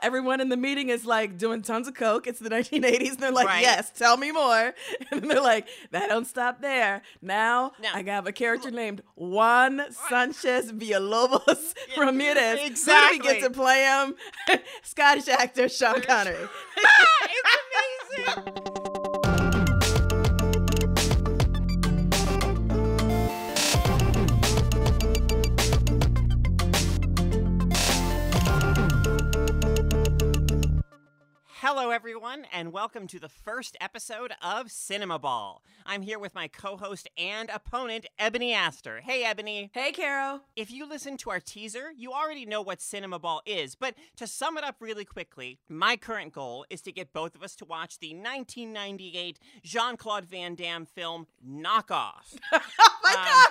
Everyone in the meeting is like doing tons of coke. It's the 1980s. And they're like, Right. yes, tell me more. And they're like, that don't stop there. Now No. I have a character named Juan Sanchez Villalobos Ramirez. Who exactly. do we get to play him? Scottish actor Sean Connery. it's amazing. Hello, everyone, and welcome to the first episode of Cinema Ball. I'm here with my co host and opponent, Ebony Astor. Hey, Ebony. hey, Caro. If you listen to our teaser, you already know what Cinema Ball is, but to sum it up really quickly, my current goal is to get both of us to watch the 1998 Jean Claude Van Damme film Knockoff. Oh my Um, God.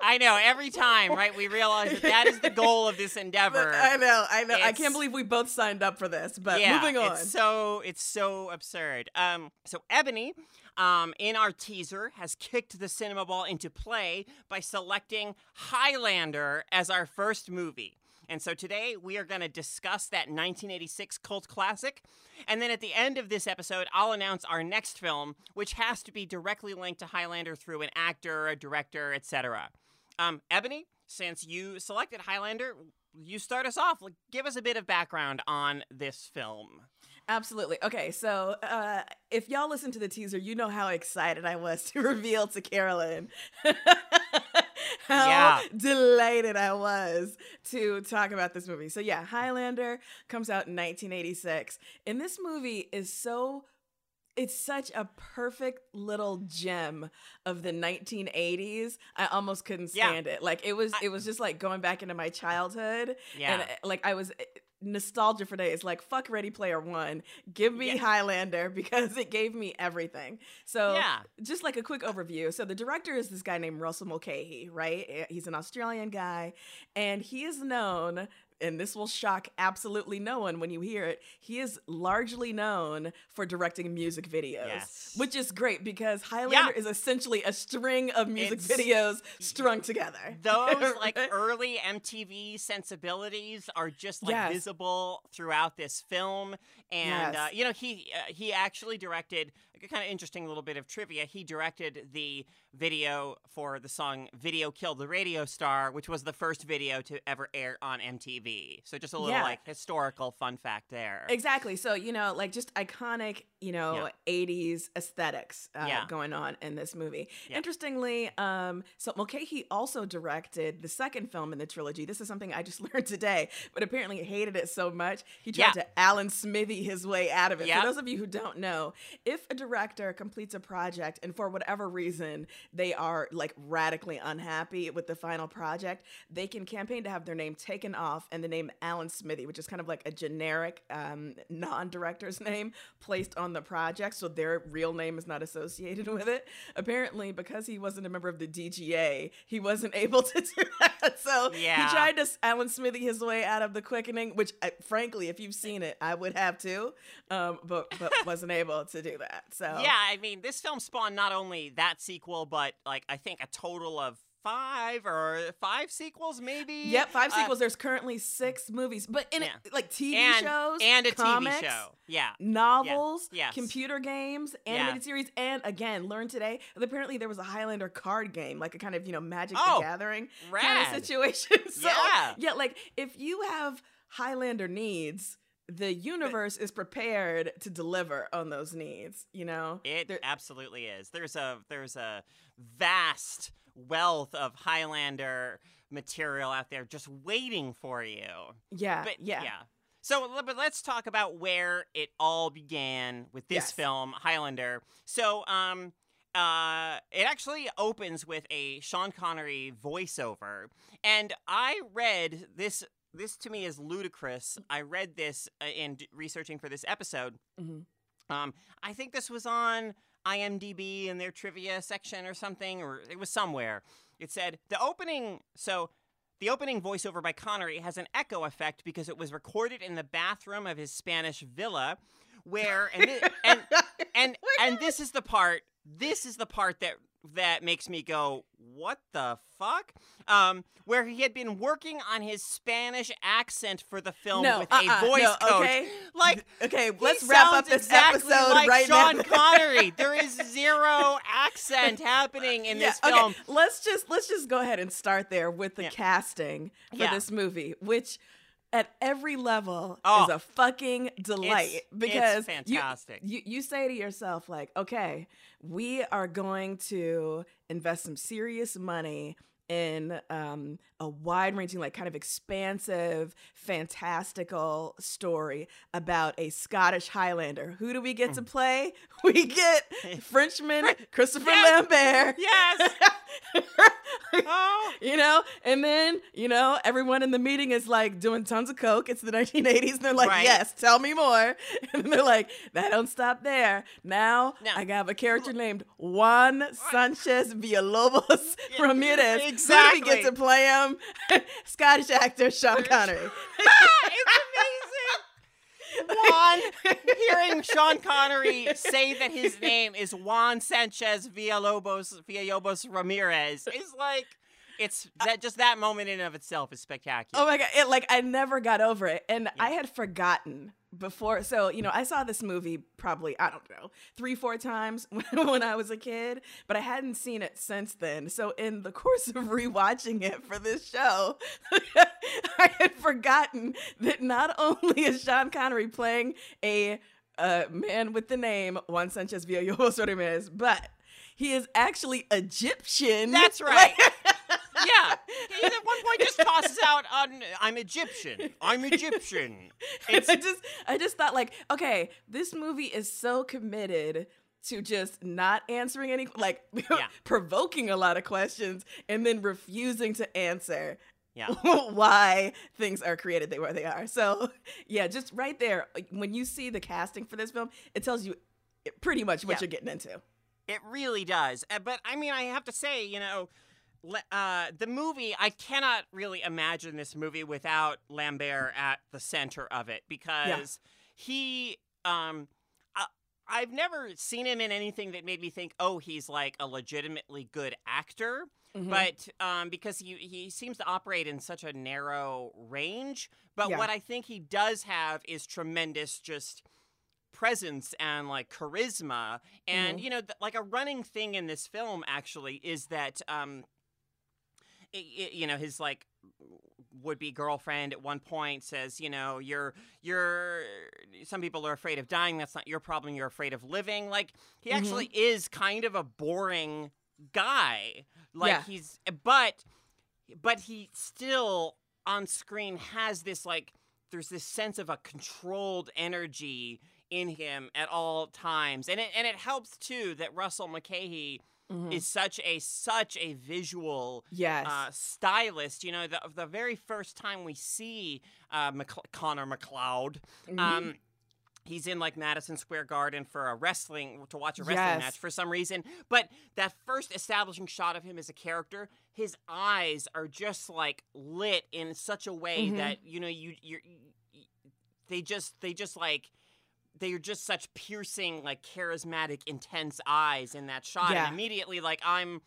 I know, every time, right, we realize that that is the goal of this endeavor. I know, I know. I can't believe we both signed up for this, but yeah, moving on. It's so it's so absurd. Um, so Ebony, um, in our teaser, has kicked the cinema ball into play by selecting Highlander as our first movie. And so today we are going to discuss that 1986 cult classic. And then at the end of this episode, I'll announce our next film, which has to be directly linked to Highlander through an actor, a director, etc. Um, Ebony, since you selected Highlander, you start us off. Like, give us a bit of background on this film. Absolutely. Okay, so uh, if y'all listen to the teaser, you know how excited I was to reveal to Carolyn how Yeah. delighted I was to talk about this movie. So, yeah, Highlander comes out in 1986. And this movie is so. It's such a perfect little gem of the 1980s. I almost couldn't Yeah. stand it. Like it was, I- it was just like going back into my childhood. Yeah. And uh, like I was nostalgia for days. Like fuck Ready Player One. Give me Yeah. Highlander because it gave me everything. So Yeah. just like a quick overview. So the director is this guy named Russell Mulcahy, right? Eh, He's an Australian guy, and he is known. And this will shock absolutely no one when you hear it. He is largely known for directing music videos, Yes. which is great because Highlander Yeah. is essentially a string of music It's- videos strung together. Those like early MTV sensibilities are just like Yes. visible throughout this film, and Yes. uh, you know he uh, he actually directed kind of interesting little bit of trivia. He directed the video for the song "Video Killed the Radio Star," which was the first video to ever air on MTV. So just a little Yeah. like historical fun fact there. Exactly. So, you know, like just iconic, you know, 80s aesthetics uh, Yeah. going on in this movie. Yeah. Interestingly, um, so Mulcahy also directed the second film in the trilogy. This is something I just learned today, but apparently he hated it so much, he tried Yeah. to Alan Smithee his way out of it. For those of you who don't know, if a director completes a project and for whatever reason they are like radically unhappy with the final project, they can campaign to have their name taken off and the name Alan Smithee, which is kind of like a generic um, non-director's name, placed on the project, so their real name is not associated with it. Apparently, because he wasn't a member of the DGA, he wasn't able to do that. So Yeah. he tried to Alan Smithee his way out of the quickening, which uh, frankly, if you've seen it, I would have too, um, but but wasn't able to do that. So Yeah, I mean, this film spawned not only that sequel, but like I think a total of five or five sequels, maybe. Yep, five Uh, sequels. There's currently six movies, but in Yeah. it, like TV and shows and a comics, TV show. Yeah, novels, yes. computer games, animated series, and again, learn today. Apparently, there was a Highlander card game, like a kind of you know Magic Oh, the Gathering kind of situation. so, Yeah. yeah, like if you have Highlander needs. The universe is prepared to deliver on those needs, you know? it There- absolutely is. There's a there's a vast wealth of Highlander material out there just waiting for you. yeah, But yeah. yeah. So, but let's talk about where it all began with this Yes. film, Highlander. So, um, uh, it actually opens with a Sean Connery voiceover, and I read this. This to me is ludicrous. I read this uh, in researching for this episode. Mhm. Um, I think this was on IMDb in their trivia section or something, or it was somewhere. It said the opening. So the opening voiceover by Connery has an echo effect because it was recorded in the bathroom of his Spanish villa, where and thi- and and and this is the part. This is the part that that makes me go, what the fuck? Um, where he had been working on his Spanish accent for the film No, with uh-uh, a voice no, coach. okay. Like, Okay, let's wrap up this exactly episode like right Sean now. Connery. There is zero accent happening in Yeah, this film. Okay, let's just let's just go ahead and start there with the Yeah. casting for Yeah. this movie, which at every level Oh. is a fucking delight It's- because it's you- fantastic. You, you say to yourself like, okay, we are going to invest some serious money in um, a wide-ranging, like kind of expansive, fantastical story about a Scottish Highlander. Who do we get Mm. to play? We get Frenchman Christopher Yes. Lambert. Yes. Oh. you know, and then you know everyone in the meeting is like doing tons of coke. It's the 1980s, and they're like, Right. "Yes, tell me more." And they're like, "That don't stop there. Now No. I have a character named Juan Sanchez Villalobos Ramirez. Who do exactly. we get to play him? Scottish actor Sean Connery. Juan, hearing Sean Connery say that his name is Juan Sanchez Villalobos Villalobos Ramirez is like it's uh, that just that moment in and of itself is spectacular. Oh my god! It, like I never got over it, and I had forgotten before. So you know, I saw this movie probably I don't know three, four times when I was a kid, but I hadn't seen it since then. So in the course of rewatching it for this show, I had forgotten that not only is Sean Connery playing a uh, man with the name Juan Sanchez Villalobos Ramirez, but he is actually Egyptian. That's right. yeah. He at one point just tosses out on I'm Egyptian. I'm Egyptian. It's I just I just thought like, okay, this movie is so committed to just not answering any like Yeah. provoking a lot of questions and then refusing to answer Yeah. why things are created the way they are. So yeah, just right there, when you see the casting for this film, it tells you pretty much what Yeah. you're getting into. It really does. Uh, But I mean, I have to say, you know, uh, the movie, I cannot really imagine this movie without Lambert at the center of it because he, um, I've never seen him in anything that made me think, oh, he's like a legitimately good actor. Mhm. But um, because he, he seems to operate in such a narrow range. But Yeah. what I think he does have is tremendous just presence and like charisma and Mhm. you know th- like a running thing in this film actually is that um i i you know his like would be girlfriend at one point says you know you're you're some people are afraid of dying. That's not your problem. You're afraid of living. Like he Mhm. actually is kind of a boring guy. Like Yeah. he's but but he still on screen has this like there's this sense of a controlled energy in him at all times. And it and it helps too that Russell Mulcahy Mhm. is such a such a visual yes. uh, stylist you know the the very first time we see uh, Mc- Connor MacLeod Mhm. um He's in like Madison Square Garden for a wrestling to watch a wrestling Yes. match for some reason. But that first establishing shot of him as a character, his eyes are just like lit in such a way Mhm. that you know you you they just they just like they are just such piercing like charismatic intense eyes in that shot Yeah. and immediately like I'm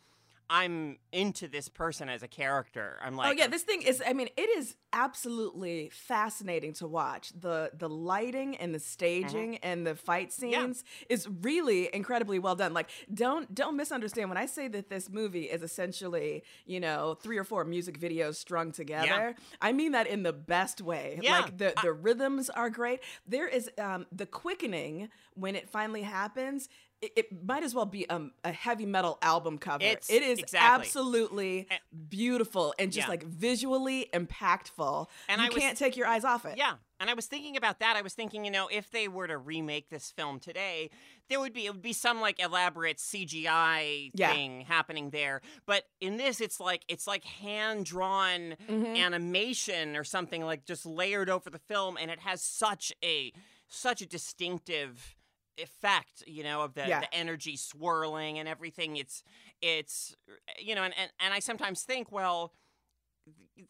I'm into this person as a character. I'm like oh yeah, this thing is. I mean, it is absolutely fascinating to watch. the The lighting and the staging and the fight Mm-hmm. Yeah. scenes is really incredibly well done. Like, don't don't misunderstand when I say that this movie is essentially, you know, three or four music videos strung together. I mean that in the best way. Yeah. Like the the rhythms are great. There is um the quickening when it finally happens. It, it might as well be um, a heavy metal album cover. It's- it is exactly. absolutely beautiful and just Yeah. like visually impactful. And you I was- can't take your eyes off it. Yeah, and I was thinking about that. I was thinking, you know, if they were to remake this film today, there would be it would be some like elaborate CGI Yeah. thing happening there. But in this, it's like it's like hand drawn Mhm. animation or something like just layered over the film, and it has such a such a distinctive effect you know of the, Yeah. the energy swirling and everything it's it's you know and, and and i sometimes think well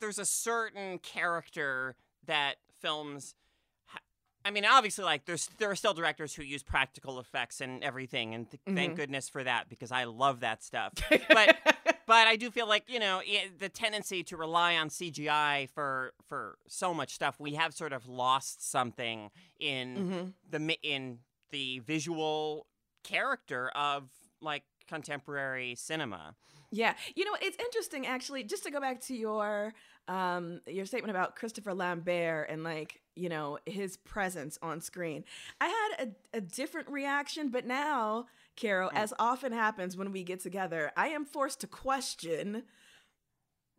there's a certain character that films ha- I mean, obviously, like there's there are still directors who use practical effects and everything, and th- thank Mhm. goodness for that because I love that stuff. But but I do feel like you know i the tendency to rely on CGI for for so much stuff, we have sort of lost something in Mhm. the in the visual character of like contemporary cinema. Yeah, you know it's interesting actually. Just to go back to your um your statement about Christopher Lambert and like you know his presence on screen, I had a, a different reaction, but now, Carol, Mm. as often happens when we get together, I am forced to question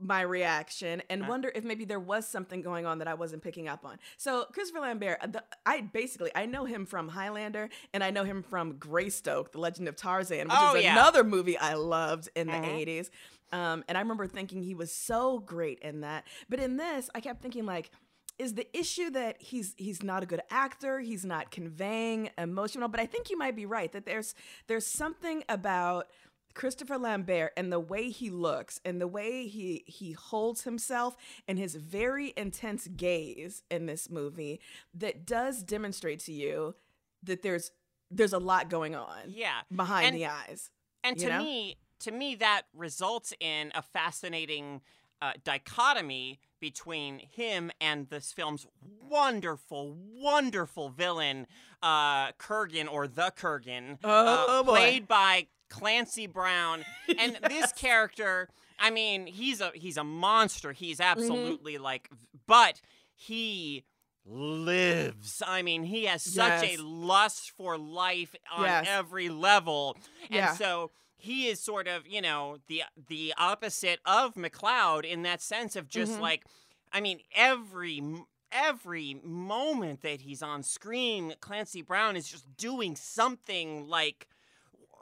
my reaction and Uh. wonder if maybe there was something going on that I wasn't picking up on. So Christopher Lambert, uh, the, I basically I know him from Highlander and I know him from Greystoke, The Legend of Tarzan, which Oh, is yeah. another movie I loved in the Mhm. 80s. Um, and I remember thinking he was so great in that. But in this, I kept thinking like is the issue that he's he's not a good actor, he's not conveying emotional, but I think you might be right that there's there's something about Christopher Lambert and the way he looks and the way he he holds himself and his very intense gaze in this movie that does demonstrate to you that there's there's a lot going on Yeah, behind And- the eyes. and to know? me, to me, that results in a fascinating uh, dichotomy between him and this film's wonderful, wonderful villain, uh, Kurgan or the Kurgan, Oh, uh, boy. played by Clancy Brown. And this character, I mean, he's a he's a monster. He's Mm-hmm. absolutely like, but he lives. I mean, he has such Yes. a lust for life on Yes. every level. Yeah. And so he is sort of, you know, the the opposite of MacLeod in that sense of just Mhm. like I mean, every every moment that he's on screen, Clancy Brown is just doing something like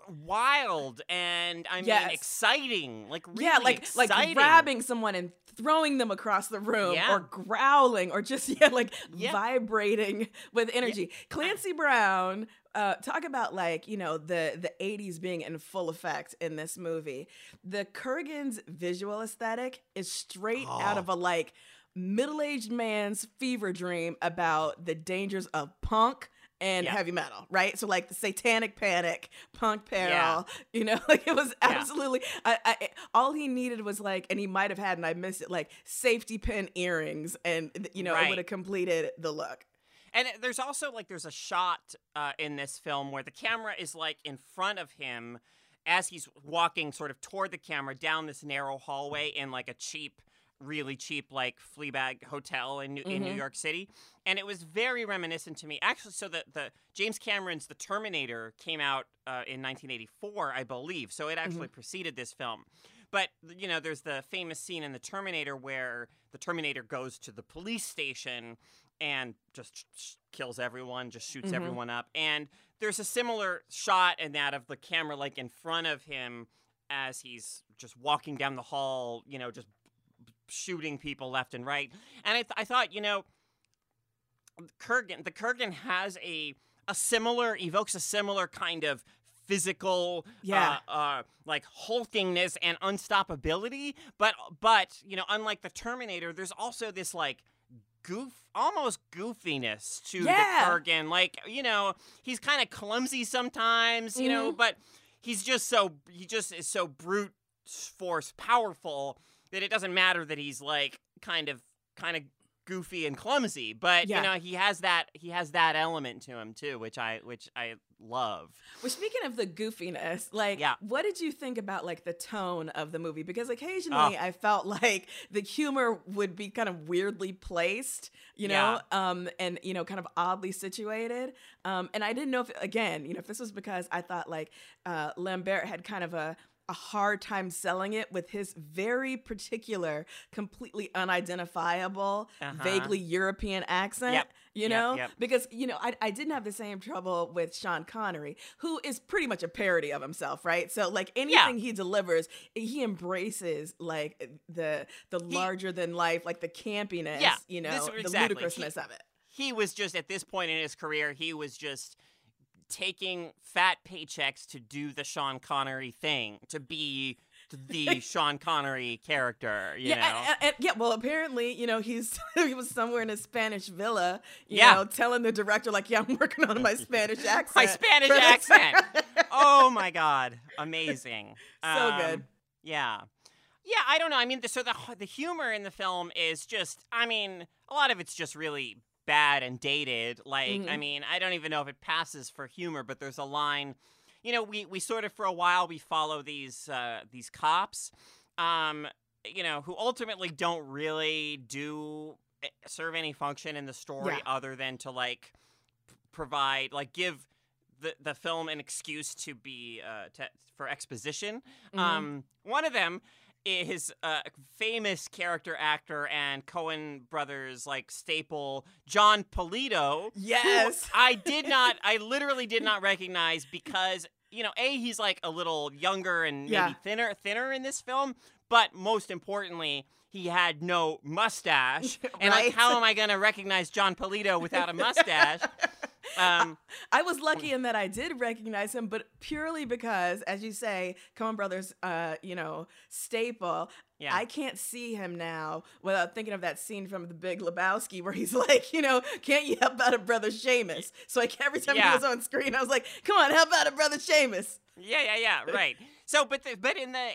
wild and I mean Yes. exciting, like really yeah, like like grabbing someone and throwing them across the room Yeah. or growling or just yeah like Yeah. vibrating with energy. Clancy Brown uh, talk about like you know the the 80s being in full effect in this movie. The Kurgan's visual aesthetic is straight out Oh. of a like middle-aged man's fever dream about the dangers of punk and Yeah. heavy metal, right? So like the satanic panic, punk peril, Yeah. you know, like it was Yeah. absolutely I, I all he needed was like and he might have had and I missed it like safety pin earrings and you know it would have completed the look. And there's also like there's a shot uh, in this film where the camera is like in front of him as he's walking sort of toward the camera down this narrow hallway in like a cheap, really cheap like Fleabag hotel in New, in New Mhm. York City, and it was very reminiscent to me. Actually, so the the James Cameron's The Terminator came out uh, in 1984, I believe, so it actually preceded this film. But you know, there's the famous scene in The Terminator where the Terminator goes to the police station and just sh- kills everyone, just shoots Mhm. everyone up. And there's a similar shot in that of the camera like in front of him as he's just walking down the hall, you know, just shooting people left and right. And I, th- I thought, you know, Kurgan, the Kurgan has a a similar evokes a similar kind of physical Yeah. uh, uh like hulkingness and unstoppability but but you know unlike the terminator there's also this like goof almost goofiness to Yeah. the kurgan like you know he's kind of clumsy sometimes you know but he's just so he just is so brute force powerful that it doesn't matter that he's like kind of kind of goofy and clumsy but Yeah. you know he has that he has that element to him too which i which i love Well, speaking of the goofiness, like, Yeah. what did you think about like the tone of the movie? Because occasionally Oh. I felt like the humor would be kind of weirdly placed, you know, um, and you know, kind of oddly situated. Um, and I didn't know if, again, you know, if this was because I thought like uh, Lambert had kind of a a hard time selling it with his very particular, completely unidentifiable, Uh-huh. vaguely European accent. Yep. You Yep, know, yep. because you know I, I didn't have the same trouble with Sean Connery, who is pretty much a parody of himself, right? So like anything he delivers, he embraces like the the larger than life, like the campiness, Yeah, you know, this- the exactly. ludicrousness of it. he was just at this point in his career, he was just taking fat paychecks to do the Sean Connery thing, to be the Sean Connery character. You yeah, know? and, and- yeah. Well, apparently, you know, he's he was somewhere in a Spanish villa, you Yeah. know, telling the director like, "Yeah, I'm working on my Spanish accent." My Spanish accent. oh my god, amazing! So good. Um, Yeah, yeah. I don't know. I mean, the, so the the humor in the film is just. I mean, a lot of it's just really bad and dated. Like, I Mhm. mean, I don't even know if it passes for humor. But there's a line. You know, we we sort of for a while we follow these uh, these cops. Um, you know, who ultimately don't really do eh, serve any function in the story Yeah. other than to like provide like give the the film an excuse to be uh to, for exposition. Mhm. Um, one of them is a uh, famous character actor and Coen brothers like staple Jon Polito. Yes. I did not. I literally did not recognize because you know, a he's like a little younger and maybe Yeah. thinner thinner in this film, but most importantly. He had no mustache, and like, how am I gonna recognize Jon Polito without a mustache? Um, I was lucky in that I did recognize him, but purely because, as you say, Coen Brothers, uh, you know, staple. yeah, I can't see him now without thinking of that scene from The Big Lebowski where he's like, you know, can't you help out a brother Seamus? So like every time Yeah. he was on screen, I was like, come on, help out a brother Seamus. Yeah, yeah, yeah, right. So, but the, but in the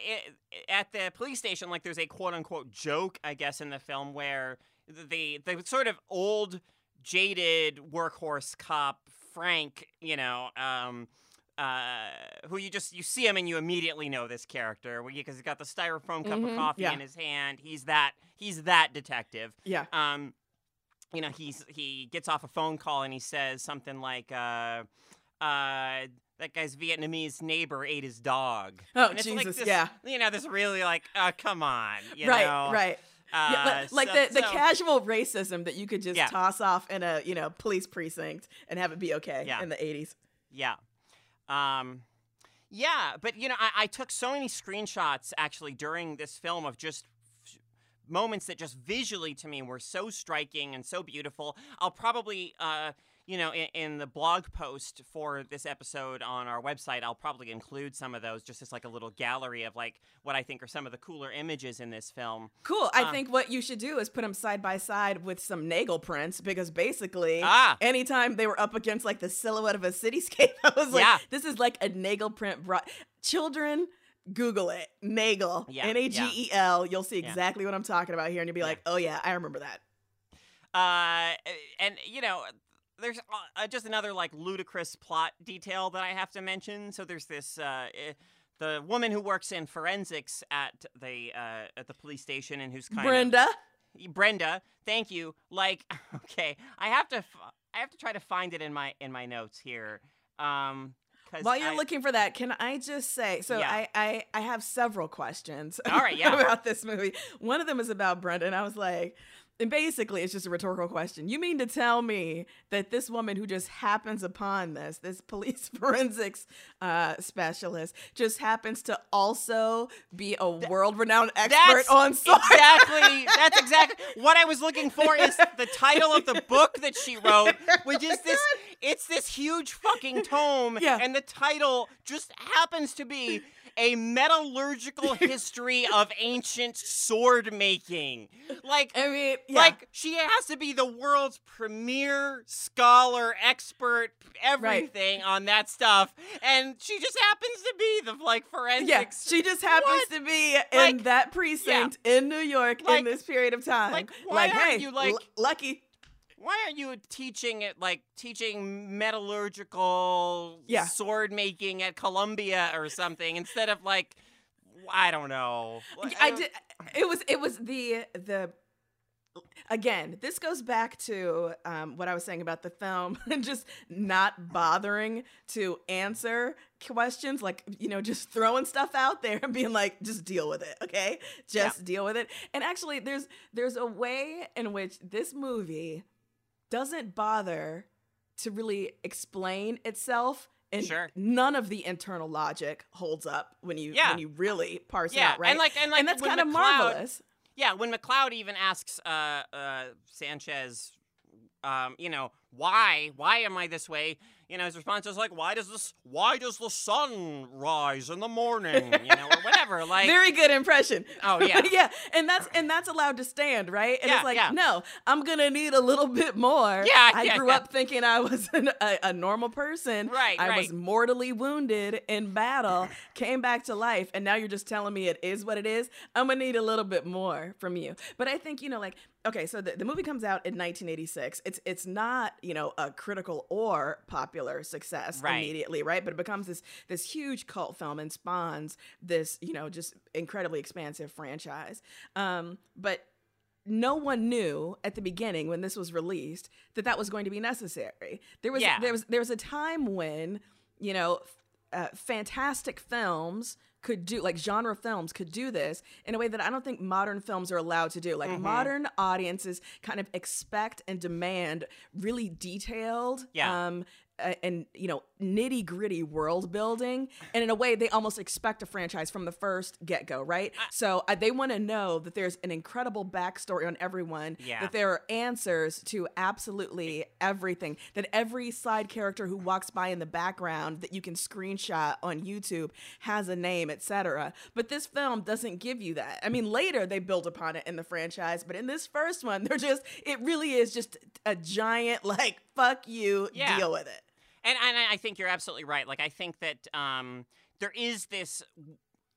at the police station, like there's a quote unquote joke, I guess, in the film where the the sort of old, jaded workhorse cop Frank, you know, um, uh, who you just you see him and you immediately know this character because he's got the styrofoam cup of Mhm, coffee yeah. in his hand. He's that he's that detective. Yeah. Um, you know, he's he gets off a phone call and he says something like, uh, uh, that guy's Vietnamese neighbor ate his dog. Oh, And it's like Jesus, this- yeah. You know, this really like, uh, come on. You right, know? right. Uh, yeah, li- like so- the, the so- casual racism that you could just Yeah. toss off in a, you know, police precinct and have it be okay Yeah. in the 80s. Yeah. Um, yeah, but you know, I, I took so many screenshots actually during this film of just f- moments that just visually to me were so striking and so beautiful. I'll probably, uh, you know, in, in the blog post for this episode on our website, I'll probably include some of those just as like a little gallery of like what I think are some of the cooler images in this film. Cool. I Uh, think what you should do is put them side by side with some Nagel prints because basically, Ah. anytime they were up against like the silhouette of a cityscape, I was like, Yeah. this is like a Nagel print. Brought children. Google it, Nagel, Yeah, N A G E L. You'll see Yeah. exactly what I'm talking about here, and you'll be Yeah. like, "Oh yeah, I remember that." Uh, and you know, there's uh, just another like ludicrous plot detail that I have to mention. So there's this uh, eh, the woman who works in forensics at the uh, at the police station and who's kind Brenda, of Brenda. Brenda, thank you. Like, okay, I have to f- I have to try to find it in my in my notes here. Um, while you're I- looking for that, can I just say? So Yeah. I, I I have several questions. All right, yeah. about this movie. One of them is about Brenda, and I was like. And basically, it's just a rhetorical question. You mean to tell me that this woman who just happens upon this, this police forensics uh, specialist, just happens to also be a world-renowned expert That's on exactly. That's exactly what I was looking for. Is the title of the book that she wrote, which is this. It's this huge fucking tome, Yeah. and the title just happens to be a metallurgical history of ancient sword making. Like, I mean, yeah. like she has to be the world's premier scholar, expert, everything on that stuff, and she just happens to be the like yeah, forensics. she just happens What? to be in Like, that precinct in New York in this period of time. like, why aren't hey, you, like- lucky? Why aren't you teaching it like teaching metallurgical Yeah. sword making at Columbia or something instead of like I don't know. I did. It was. It was the the. Again, this goes back to um, what I was saying about the film and just not bothering to answer questions, like you know, just throwing stuff out there and being like, just deal with it, okay? Just deal with it. And actually, there's there's a way in which this movie doesn't bother to really explain itself. And Sure. none of the internal logic holds up when you Yeah. when you really parse it out, right? and like and like and that's kind of marvelous. Yeah, when MacLeod even asks uh, uh, Sanchez, um, you know, why why am I this way? You know, his response is like, why does this why does the sun rise in the morning? You know, or whatever. Like Very good impression. Oh yeah. yeah, and that's and that's allowed to stand, right? And Yeah, it's like, yeah. no, I'm gonna need a little bit more. Yeah, I yeah, grew up thinking I was an, a, a normal person. Right, I was mortally wounded in battle, came back to life, and now you're just telling me it is what it is. I'm gonna need a little bit more from you. But I think you know, like, okay, so the, the movie comes out in 1986. It's it's not you know a critical or popular success Right. immediately, right? But it becomes this this huge cult film and spawns this you know just incredibly expansive franchise. Um, but no one knew at the beginning when this was released that that was going to be necessary. There was Yeah. there was there was a time when you know uh, fantastic films could do like genre films could do this in a way that I don't think modern films are allowed to do. Like Mm-hmm. modern audiences kind of expect and demand really detailed Yeah. um and you know nitty gritty world building and in a way they almost expect a franchise from the first get go right so uh, they want to know that there's an incredible backstory on everyone Yeah. that there are answers to absolutely everything that every side character who walks by in the background that you can screenshot on youtube has a name etc but this film doesn't give you that i mean later they build upon it in the franchise but in this first one they're just it really is just a giant like fuck you Yeah. deal with it And and I- I think you're absolutely right. Like I think that um, there is this.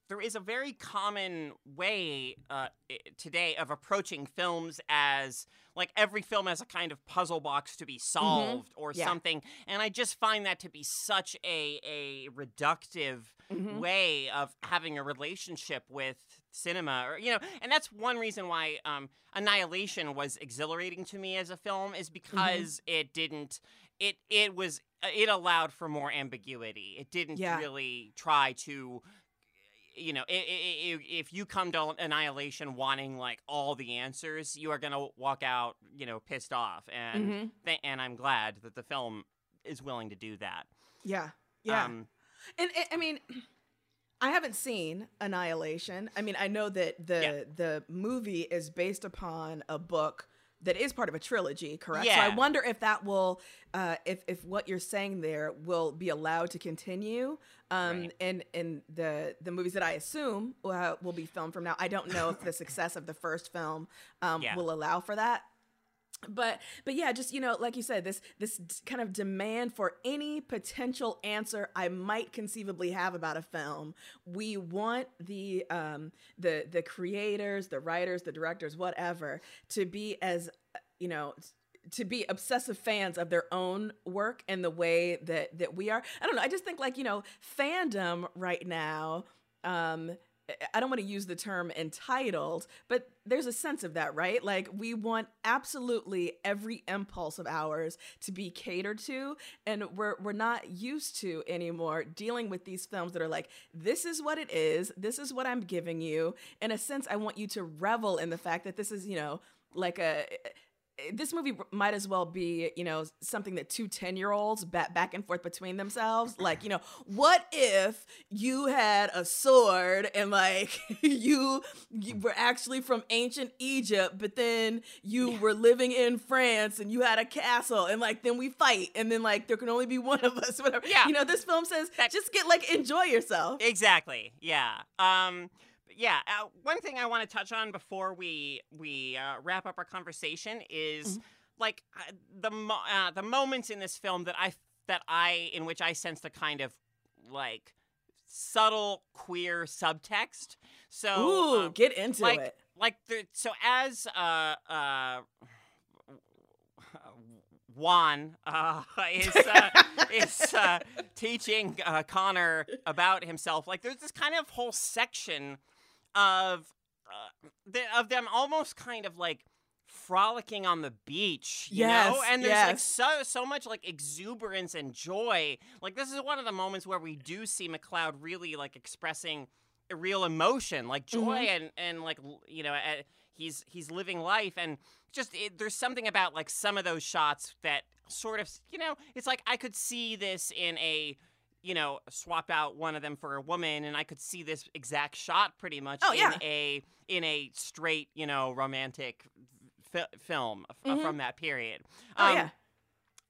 There is a very common way uh, today of approaching films as like every film has a kind of puzzle box to be solved or Yeah. something, and I just find that to be such a a reductive Mhm. way of having a relationship with cinema or you know and that's one reason why um annihilation was exhilarating to me as a film is because it didn't it it was it allowed for more ambiguity it didn't Yeah. really try to you know, if you come to Annihilation wanting like all the answers, you are gonna walk out, you know, pissed off. And Mhm. th- and I'm glad that the film is willing to do that. Yeah. Yeah. Um, and, and- I mean, I haven't seen Annihilation. I mean, I know that the Yeah. the movie is based upon a book that is part of a trilogy, correct? Yeah. So I wonder if that will, uh, if if what you're saying there will be allowed to continue. Um, Right. in in the the movies that I assume uh, will be filmed from now. I don't know if the success of the first film um, Yeah. will allow for that but but yeah just you know like you said this this kind of demand for any potential answer i might conceivably have about a film. We want the um the the creators the writers the directors whatever to be as you know to be obsessive fans of their own work and the way that that we are. I don't know i just think like you know fandom right now um I don't want to use the term entitled, but there's a sense of that, right? Like we want absolutely every impulse of ours to be catered to, and we're we're not used to anymore dealing with these films that are like, this is what it is, this is what I'm giving you. In a sense, I want you to revel in the fact that this is, you know, like a this movie might as well be, you know, something that two 10 year olds back, back and forth between themselves. Like, you know, what if you had a sword and like you, you were actually from ancient Egypt, but then you were living in France and you had a castle and like then we fight and then like there can only be one of us, whatever. Yeah. You know, this film says That- just get like enjoy yourself. exactly. Yeah. Um, yeah. Uh, one thing I want to touch on before we we uh, wrap up our conversation is like uh, the mo- uh, the moments in this film that I that I in which I sense the kind of like subtle queer subtext. So Ooh, um, get into like it. like the so as uh uh Juan uh, is uh, is uh, teaching uh, Connor about himself. Like there's this kind of whole section of uh, the, of them almost kind of like frolicking on the beach, you know? And there's like so so much like exuberance and joy. Like this is one of the moments where we do see MacLeod really like expressing real emotion, like joy Mhm. and and like you know, uh, he's he's living life and just it, there's something about like some of those shots that sort of you know, it's like I could see this in a you know, swap out one of them for a woman, and I could see this exact shot pretty much Oh, in yeah. a in a straight, you know, romantic fi- film f- Mhm. from that period. Oh Um, yeah.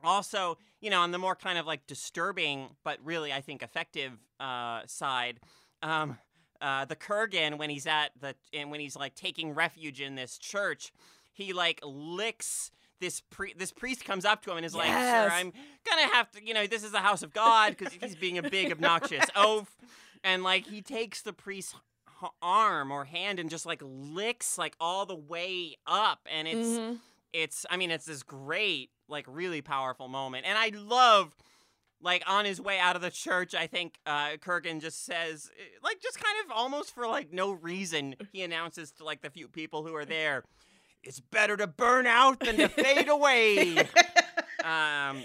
Also, you know, on the more kind of like disturbing, but really I think effective uh, side, um, uh, the Kurgan when he's at the and when he's like taking refuge in this church, he like licks this pri- this priest comes up to him and is like, Yes. "Sir, I'm gonna have to, you know, this is the house of God because he's being a big obnoxious oaf." And like he takes the priest's h- arm or hand and just like licks like all the way up, and it's Mhm. it's I mean it's this great like really powerful moment and I love like on his way out of the church I think uh Kurgan just says eh, like just kind of almost for like no reason he announces to like the few people who are there it's better to burn out than to fade away um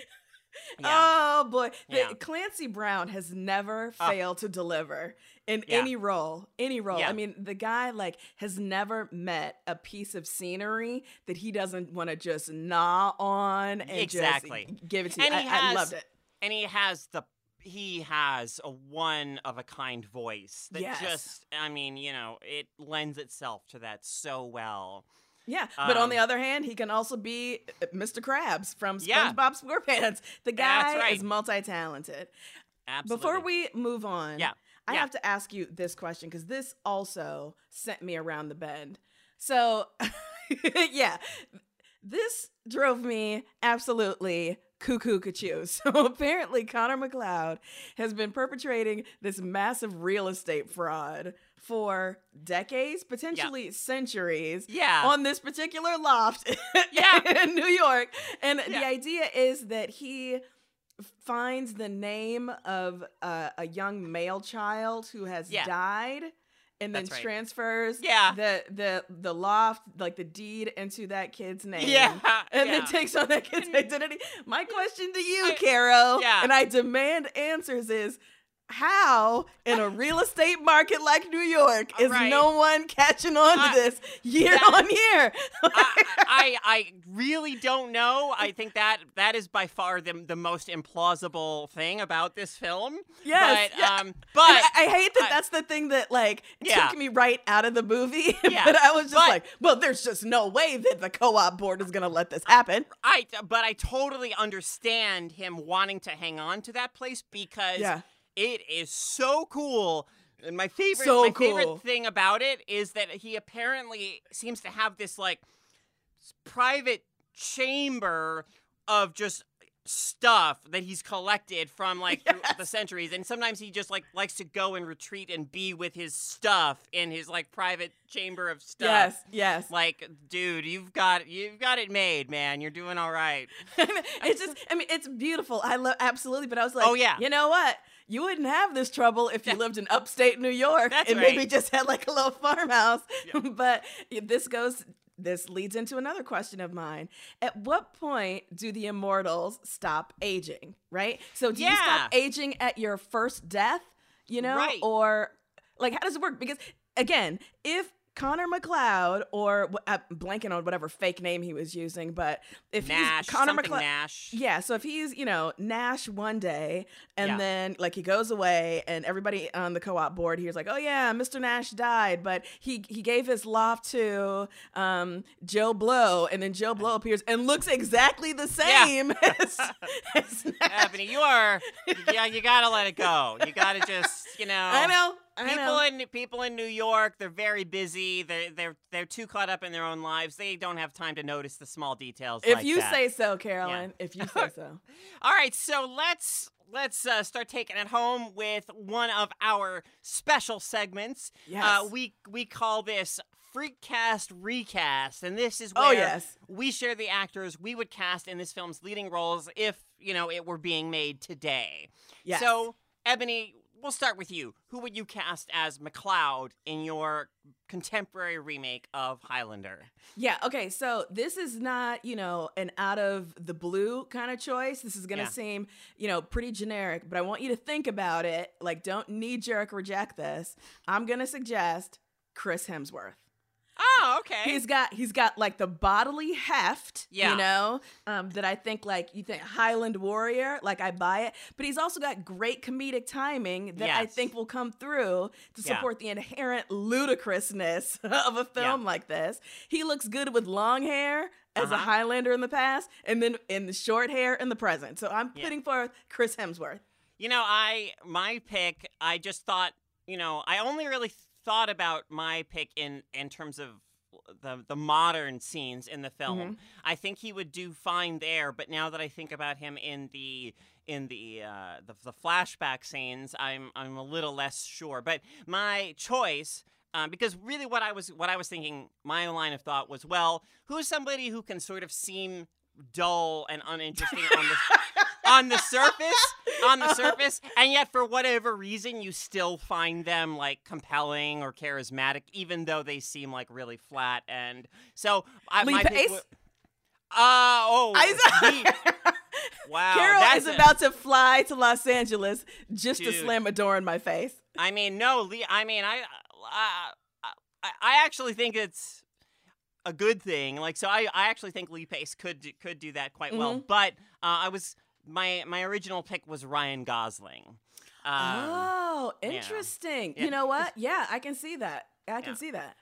yeah Oh boy, The- Yeah. Clancy Brown has never failed to deliver in Yeah. any role, any role. I mean, the guy like has never met a piece of scenery that he doesn't want to just gnaw on and Exactly. just give it to you. And I, he I has- loved it. and he has the he has a one of a kind voice that Yes. just I mean you know it lends itself to that so well Yeah, but on Um, the other hand, he can also be uh, Mr. Krabs from Yeah. SpongeBob SquarePants. The guy right. is multi-talented. absolutely Before we move on, Yeah. I Yeah. have to ask you this question because this also sent me around the bend. So, yeah, this drove me absolutely cuckoo cuckoo. So apparently, Connor MacLeod has been perpetrating this massive real estate fraud for decades, potentially centuries yeah on this particular loft Yeah. in New York. And the idea is that he finds the name of uh, a young male child who has Yeah. died and then right. transfers Yeah. the the the loft like the deed into that kid's name Yeah, and yeah. then takes on that kid's identity my question to you I- caro yeah. and i demand answers is how in a real estate market like New York is Right. no one catching on to I- this year that- on year? I, I I really don't know. I think that that is by far the the most implausible thing about this film. Yes, but yeah. um, but I, I hate that that's the thing that like Yeah. took me right out of the movie. Yeah, but I was just but- like, well, there's just no way that the co-op board is gonna let this happen. I but I totally understand him wanting to hang on to that place because Yeah. It is so cool. And my favorite So my cool. favorite thing about it is that he apparently seems to have this like private chamber of just stuff that he's collected from like through the centuries and sometimes he just like likes to go and retreat and be with his stuff in his like private chamber of stuff Yes, yes. like dude you've got you've got it made man you're doing all right it's just, I mean, it's beautiful. I love absolutely, but I was like, Oh, yeah. you know what? You wouldn't have this trouble if you lived in upstate New York That's and maybe just had like a little farmhouse. but this goes. This leads into another question of mine. At what point do the immortals stop aging? Right. So do you stop aging at your first death? You know, Right. or like how does it work? Because again, if Connor MacLeod or I'm blanking on whatever fake name he was using, but if nash he's Connor MacLeod, nash yeah, so if he's, you know, Nash one day and Yeah. then like he goes away and everybody on the co-op board here's like, "Oh yeah, Mr. Nash died, but he he gave his loft to um Joe Blow and then Joe Blow appears and looks exactly the Yeah. same as, as Nash. Ebony, you are yeah you gotta let it go you gotta just you know I know. People in people in New York, they're very busy. They're they're they're too caught up in their own lives. They don't have time to notice the small details. if like you that. say so, Caroline. If you say so. All right, so let's let's uh, start taking it home with one of our special segments. Yes. Uh, we we call this Freakcast Recast, and this is where Oh, yes. we share the actors we would cast in this film's leading roles if you know it were being made today. Yes. So, Ebony, we'll start with you. Who would you cast as MacLeod in your contemporary remake of Highlander? Yeah, okay, so this is not, you know, an out of the blue kind of choice. This is gonna Yeah. seem, you know, pretty generic, but I want you to think about it. Like, don't knee jerk reject this. I'm gonna suggest Chris Hemsworth. Oh, okay. He's got he's got like the bodily heft, Yeah. you know, um, that I think like you think Highland Warrior, like I buy it. But he's also got great comedic timing that I think will come through to Yeah. support the inherent ludicrousness of a film like this. He looks good with long hair as a Uh-huh. Highlander in the past, and then in the short hair in the present. So I'm Yeah. putting forth Chris Hemsworth. You know, I my pick. I just thought. You know, I only really thought about my pick in in terms of the the modern scenes in the film. Mm-hmm. I think he would do fine there. But now that I think about him in the in the uh, the, the flashback scenes, I'm I'm a little less sure. But my choice. Um, because really, what I was what I was thinking, my line of thought was, well, who's somebody who can sort of seem dull and uninteresting on the on the surface, on the surface, and yet for whatever reason you still find them like compelling or charismatic, even though they seem like really flat. And so, I, Lee my pick Pace? wa- Uh oh, Lee- wow, Carol is a- about to fly to Los Angeles just to slam a door in my face. I mean, no, Lee. I mean, I, I, I, I actually think it's a good thing. Like, so I, I actually think Lee Pace could do, could do that quite well. Mhm. But uh, I was my my original pick was Ryan Gosling. Um, oh, interesting. Yeah. You know what? Yeah, I can see that. I can Yeah. see that.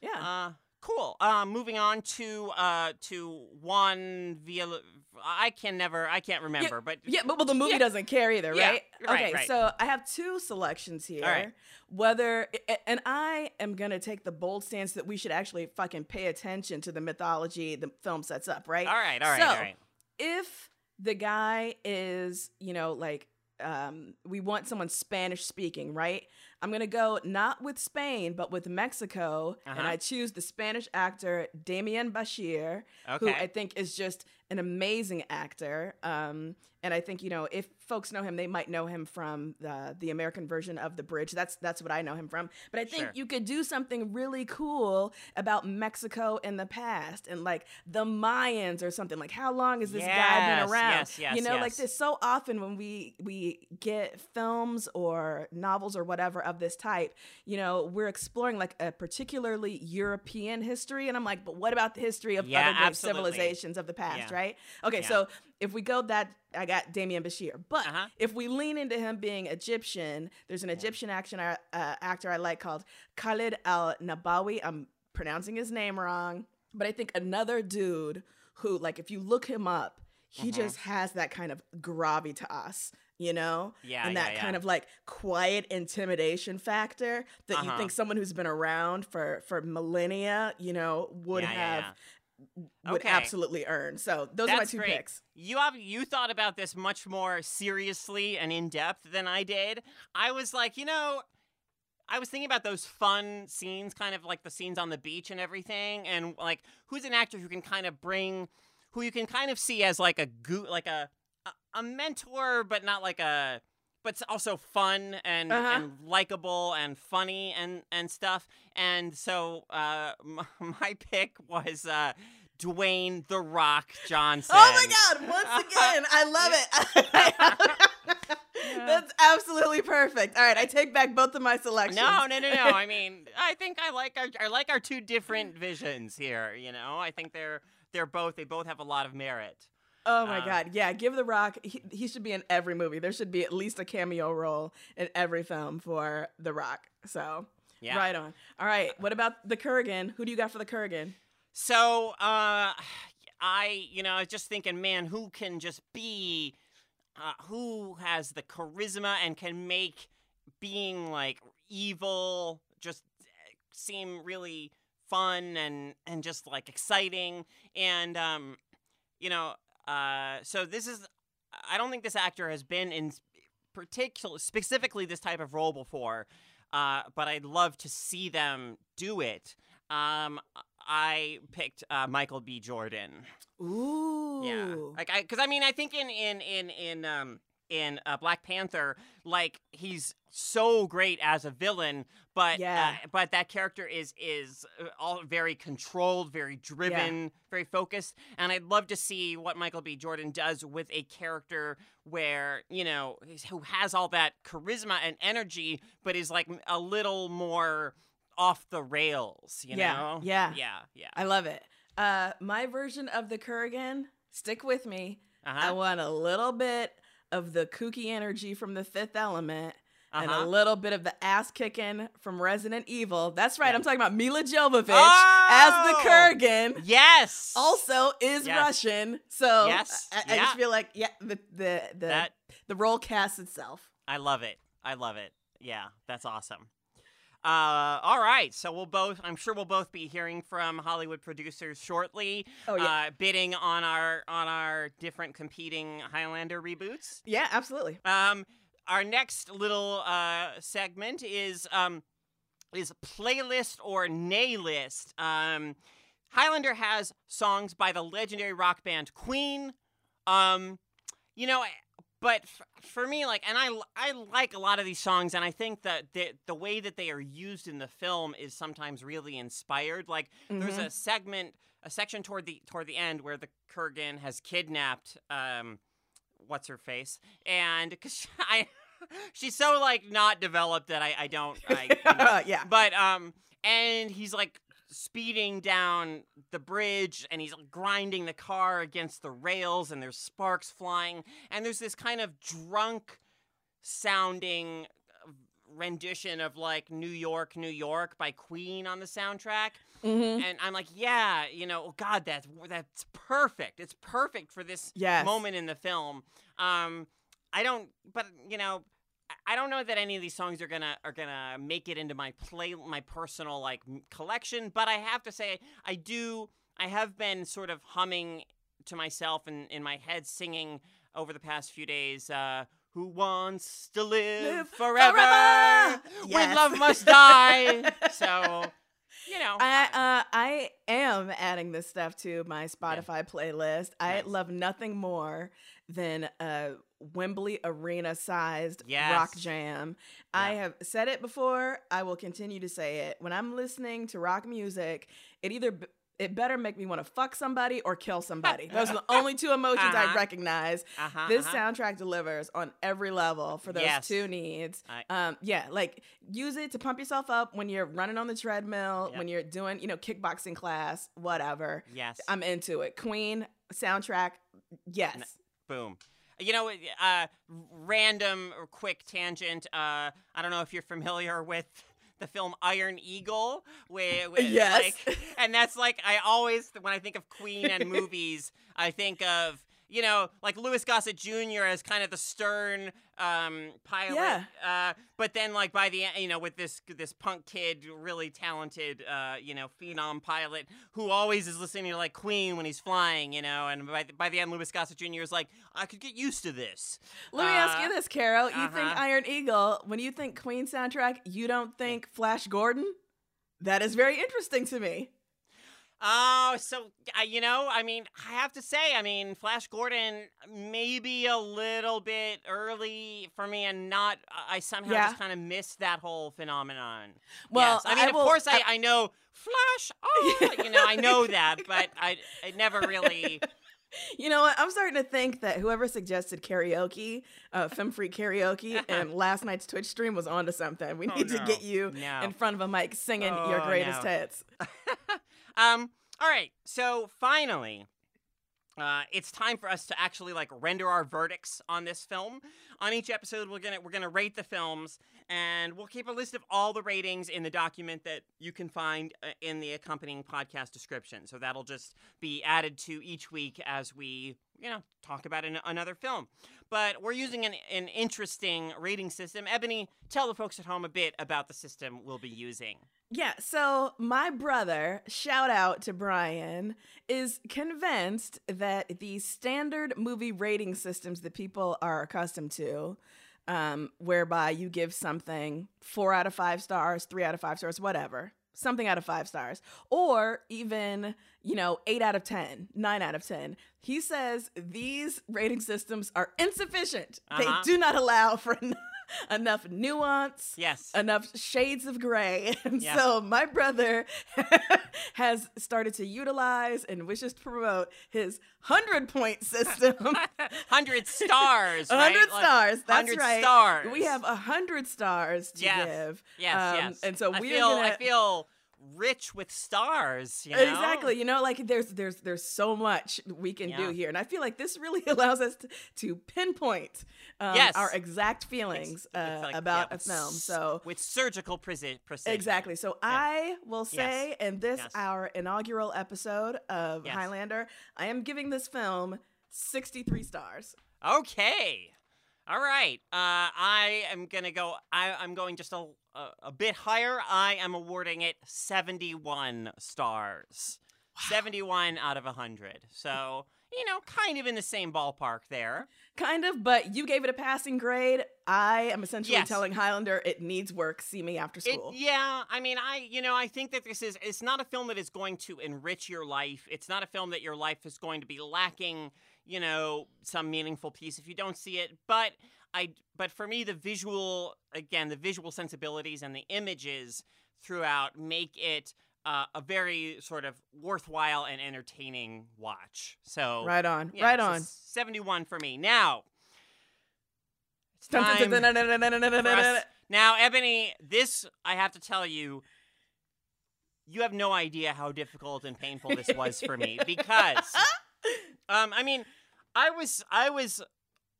Yeah. Uh, cool. Uh, moving on to uh to one via. I can never. I can't remember, but yeah, but well, the movie yeah. doesn't care either, Yeah, right? right, okay, right. so I have two selections here. right. Whether and I am gonna take the bold stance that we should actually fucking pay attention to the mythology the film sets up, right? all right, all right, So, all right. if the guy is, you know, like um, we want someone Spanish speaking, right? I'm gonna go not with Spain, but with Mexico, and Uh-huh. I choose the Spanish actor Demián Bichir, who I think is just an amazing actor. Um, and I think you know if folks know him, they might know him from the the American version of The Bridge. That's that's what I know him from. But I think Sure. you could do something really cool about Mexico in the past and like the Mayans or something. Like how long has this guy been around? yes, yes, you know, like this. So often when we we get films or novels or whatever of this type, you know, we're exploring like a particularly European history, and I'm like, but what about the history of Yeah, other great absolutely. civilizations of the past, Yeah. right? Okay, Yeah. so if we go that, I got Demián Bichir, but Uh-huh. if we lean into him being Egyptian, there's an Egyptian action uh, actor I like called Khaled El Nabawy. I'm pronouncing his name wrong, but I think another dude who, like, if you look him up, he Mm-hmm. just has that kind of gravitas, you know? Yeah, And that yeah. kind of like quiet intimidation factor that you Uh-huh. think someone who's been around for for millennia, you know, would Yeah, yeah, have yeah. Would Okay. absolutely earn. So those are my two great. picks. You have you thought about this much more seriously and in depth than I did. I was like, you know, I was thinking about those fun scenes, kind of like the scenes on the beach and everything, and like who's an actor who can kind of bring, who you can kind of see as like a goo, like a, a mentor, but not like a, but it's also fun and Uh-huh. and likable and funny and and stuff. And so uh, my, my pick was uh, Dwayne the Rock Johnson. Oh my god, once again, I love it. That's absolutely perfect. All right, I take back both of my selections. No, no, no, no. I mean, I think I like our I like our two different visions here. You know, I think they're they're both they both have a lot of merit. Oh my Uh, god, yeah, give The Rock. He, he should be in every movie. There should be at least a cameo role in every film for The Rock. So, Yeah. right on. All right, what about the Kurgan? Who do you got for the Kurgan? So, uh, I you know I was just thinking, man, who can just be, uh, who has the charisma and can make being like evil just uh, seem really fun and and just like exciting and um you know uh so this is i don't think this actor has been in particular specifically this type of role before uh but i'd love to see them do it. Um i picked uh michael b. Jordan. Ooh. yeah, like I, because I mean, I think in in in in um in uh, Black Panther, like he's so great as a villain, but Yeah. uh, but that character is is uh, all very controlled, very driven, very focused, and I'd love to see what Michael B. Jordan does with a character where you know he's- who has all that charisma and energy, but is like a little more off the rails, you Yeah, know? yeah. Yeah, yeah. I love it. Uh, my version of the Kurgan, stick with me. I Uh-huh. want a little bit of the kooky energy from the Fifth Element. And a Uh-huh. little bit of the ass kicking from Resident Evil. That's right. Yeah. I'm talking about Milla Jovovich Oh! as the Kurgan. Yes. Also is Yes. Russian. So Yes. I, I Yeah. just feel like yeah, the the the that the role casts itself. I love it. I love it. Yeah, that's awesome. Uh, all right, so we'll both. I'm sure we'll both be hearing from Hollywood producers shortly, Oh yeah. uh, bidding on our on our different competing Highlander reboots. yeah, absolutely. Um, our next little uh, segment is um, is playlist or nay list. Um, Highlander has songs by the legendary rock band Queen. Um, you know, but f- for me, like, and I I like a lot of these songs, and I think that the the way that they are used in the film is sometimes really inspired. Like, there's Mhm. a segment, a section toward the toward the end where the Kurgan has kidnapped um, what's her face, and because I, she's so like not developed that I I don't I, you know. yeah. but um and he's like speeding down the bridge and he's grinding the car against the rails and there's sparks flying and there's this kind of drunk sounding rendition of like New York New York by Queen on the soundtrack Mm-hmm. and I'm like yeah you know oh god that's that's perfect it's perfect for this Yes. moment in the film um I don't but you know I- don't know that any of these songs are gonna are gonna make it into my play my personal like collection, but I have to say I do I have been sort of humming to myself and in my head singing over the past few days. Uh, who wants to live, Live forever? forever! When love must die. so, you know, I uh, I am adding this stuff to my Spotify playlist. I Nice. love nothing more than a Wembley arena sized Yes. rock jam. I have said it before. I will continue to say it. When I'm listening to rock music, it either b- it better make me want to fuck somebody or kill somebody. Those are the only two emotions I Uh-huh. recognize. uh-huh, This uh-huh. soundtrack delivers on every level for those Yes. two needs. I- um, yeah, like use it to pump yourself up when you're running on the treadmill, Yep. when you're doing, you know, kickboxing class, whatever. yes. I'm into it. Queen soundtrack, yes. Boom. You know, uh, random or quick tangent. Uh, I don't know if you're familiar with the film Iron Eagle, where, where Yes. like, and that's like I always when I think of Queen and movies, I think of you know like Louis Gossett Jr. as kind of the stern um, pilot. Yeah. Uh, but then like by the end, you know, with this this punk kid, really talented, uh, you know, phenom pilot who always is listening to like Queen when he's flying, you know, and by the, by the end, Louis Gossett Jr. is like, I could get used to this. Let me ask Uh, you this, Carol. You think uh-huh. Iron Eagle, when you think Queen soundtrack, you don't think Flash Gordon? That is very interesting to me. Oh, so uh, you know, I mean, I have to say, I mean, Flash Gordon maybe a little bit early for me, and not. I somehow Yeah. just kind of missed that whole phenomenon. Well, yes. I mean, I of will- course, I, I- I know Flash. Oh, you know, I know that, but I, I never really. You know what? I'm starting to think that whoever suggested karaoke, uh, Femme Free Karaoke, and last night's Twitch stream was onto something. We Oh, need to get you No. in front of a mic singing your Oh, greatest no. hits. Um. All right. So finally, uh, it's time for us to actually like render our verdicts on this film. On each episode, we're gonna we're gonna rate the films, and we'll keep a list of all the ratings in the document that you can find uh, in the accompanying podcast description. So that'll just be added to each week as we you know talk about an, another film. But we're using an, an interesting rating system. Ebony, tell the folks at home a bit about the system we'll be using. Yeah, so my brother, shout out to Brian, is convinced that the standard movie rating systems that people are accustomed to, um, whereby you give something four out of five stars, three out of five stars, whatever, something out of five stars, or even, you know, eight out of 10, nine out of 10. He says these rating systems are insufficient. Uh-huh. They do not allow for enough nuance, Yes. enough shades of gray. And Yeah. so my brother has started to utilize and wishes to promote his 100 point system. 100 stars. 100 right? Like, stars. That's 100 right. stars. We have a 100 stars to Yes. give. Yes, Um, yes. And so I we're feel, gonna I feel rich with stars. You know? Exactly. You know, like there's there's there's so much we can Yeah. do here, and I feel like this really allows us to, to pinpoint um, Yes. our exact feelings It's uh, like, about yeah, a film. So with surgical preci- precision. exactly. So I will Yes. say in this Yes. our inaugural episode of Yes. Highlander, I am giving this film 63 stars. Okay. All right. Uh, I am gonna go. I, I'm going just a, a a bit higher. I am awarding it 71 stars. 71 out of 100. So you know, kind of in the same ballpark there. Kind of, but you gave it a passing grade. I am essentially Yes. telling Highlander it needs work. See me after It, school. yeah, I mean, I you know, I think that this is it's not a film that is going to enrich your life. It's not a film that your life is going to be lacking, you know, some meaningful piece if you don't see it. But I but for me the visual again, the visual sensibilities and the images throughout make it uh, a very sort of worthwhile and entertaining watch. So Right on. yeah, right on. 71 for me. Now, it's Dun, dun, time for us- Now, Ebony, this I have to tell you, you have no idea how difficult and painful this was for me because, um, I mean, I was I was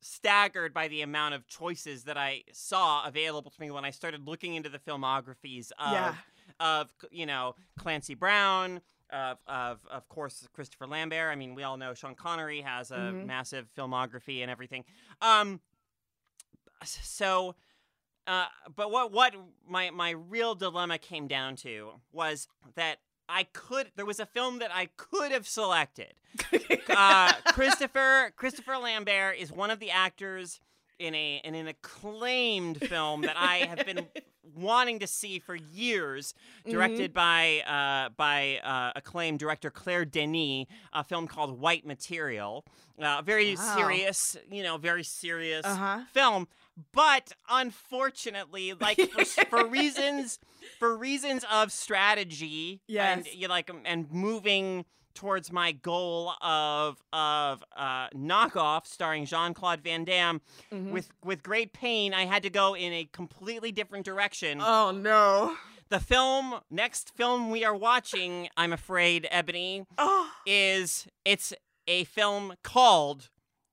staggered by the amount of choices that I saw available to me when I started looking into the filmographies of Yeah. of you know Clancy Brown. Of, of of course Christopher Lambert. I mean, we all know Sean Connery has a Mhm. massive filmography and everything. Um, so uh, but what what my my real dilemma came down to was that I could there was a film that I could have selected. Uh, Christopher Christopher Lambert is one of the actors in a in an acclaimed film that I have been wanting to see for years, directed by uh, by uh, acclaimed director Claire Denis, a film called White Material. Uh, very Wow. serious, you know, very serious Uh-huh. film. But unfortunately, like for, for reasons for reasons of strategy and Yes. you like and moving towards my goal of of uh, knockoff starring Jean Claude Van Damme Mhm. with with great pain, I had to go in a completely different direction. Oh no. the film next film we are watching, I'm afraid, Ebony, Oh. is it's a film called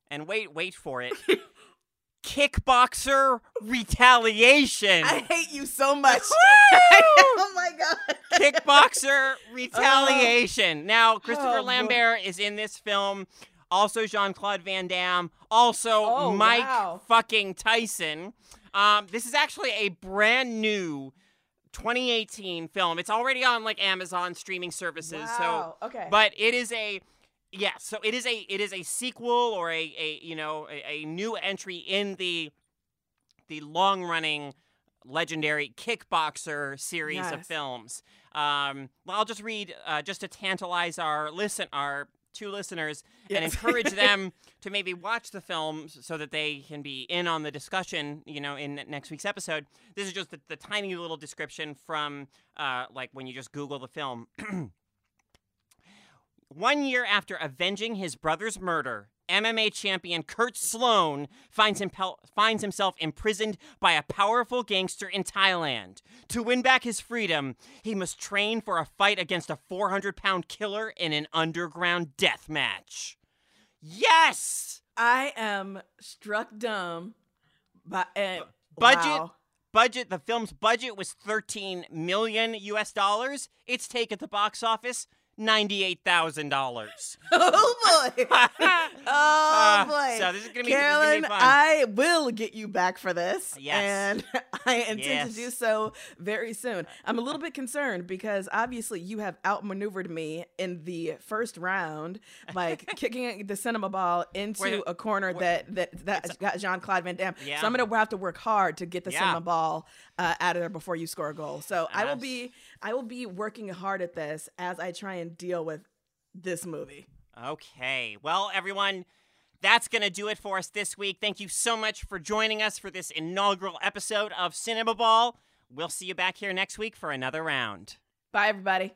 and wait wait for it. Kickboxer Retaliation. I hate you so much. Oh my god. Kickboxer Retaliation. now, Christopher Oh, boy. Lambert is in this film. Also, Jean Claude Van Damme. Also, Oh, Mike wow. fucking Tyson. Um, this is actually a brand new 2018 film. It's already on like Amazon streaming services. Wow. okay. But it is a yeah, so it is a it is a sequel or a, a you know a, a new entry in the the long running legendary kickboxer series of films. Um, well, I'll just read uh, just to tantalize our listen our two listeners and encourage them to maybe watch the film so that they can be in on the discussion. You know, in next week's episode. This is just the, the tiny little description from uh, like when you just Google the film. One year after avenging his brother's murder, MMA champion Kurt Sloan finds, impel- finds himself imprisoned by a powerful gangster in Thailand. To win back his freedom, he must train for a fight against a 400 pound killer in an underground death match. Yes! I am struck dumb by uh, budget wow. budget the film's budget was 13 million US dollars. Its take at the box office $98,000. Oh boy. oh Uh, boy. so this is be- this be Carolyn, fun. I will get you back for this. Yes. And I intend Yes. to do so very soon. I'm a little bit concerned because obviously you have outmaneuvered me in the first round by kicking the cinema ball into a corner that that that got Jean Claude Van Damme. Yeah. So I'm gonna have to work hard to get the Yeah. cinema ball uh, out of there before you score a goal. So I will be I will be working hard at this as I try and deal with this movie. Okay. Well, everyone, That's going to do it for us this week. Thank you so much for joining us for this inaugural episode of Cinema Ball. We'll see you back here next week for another round. Bye, everybody.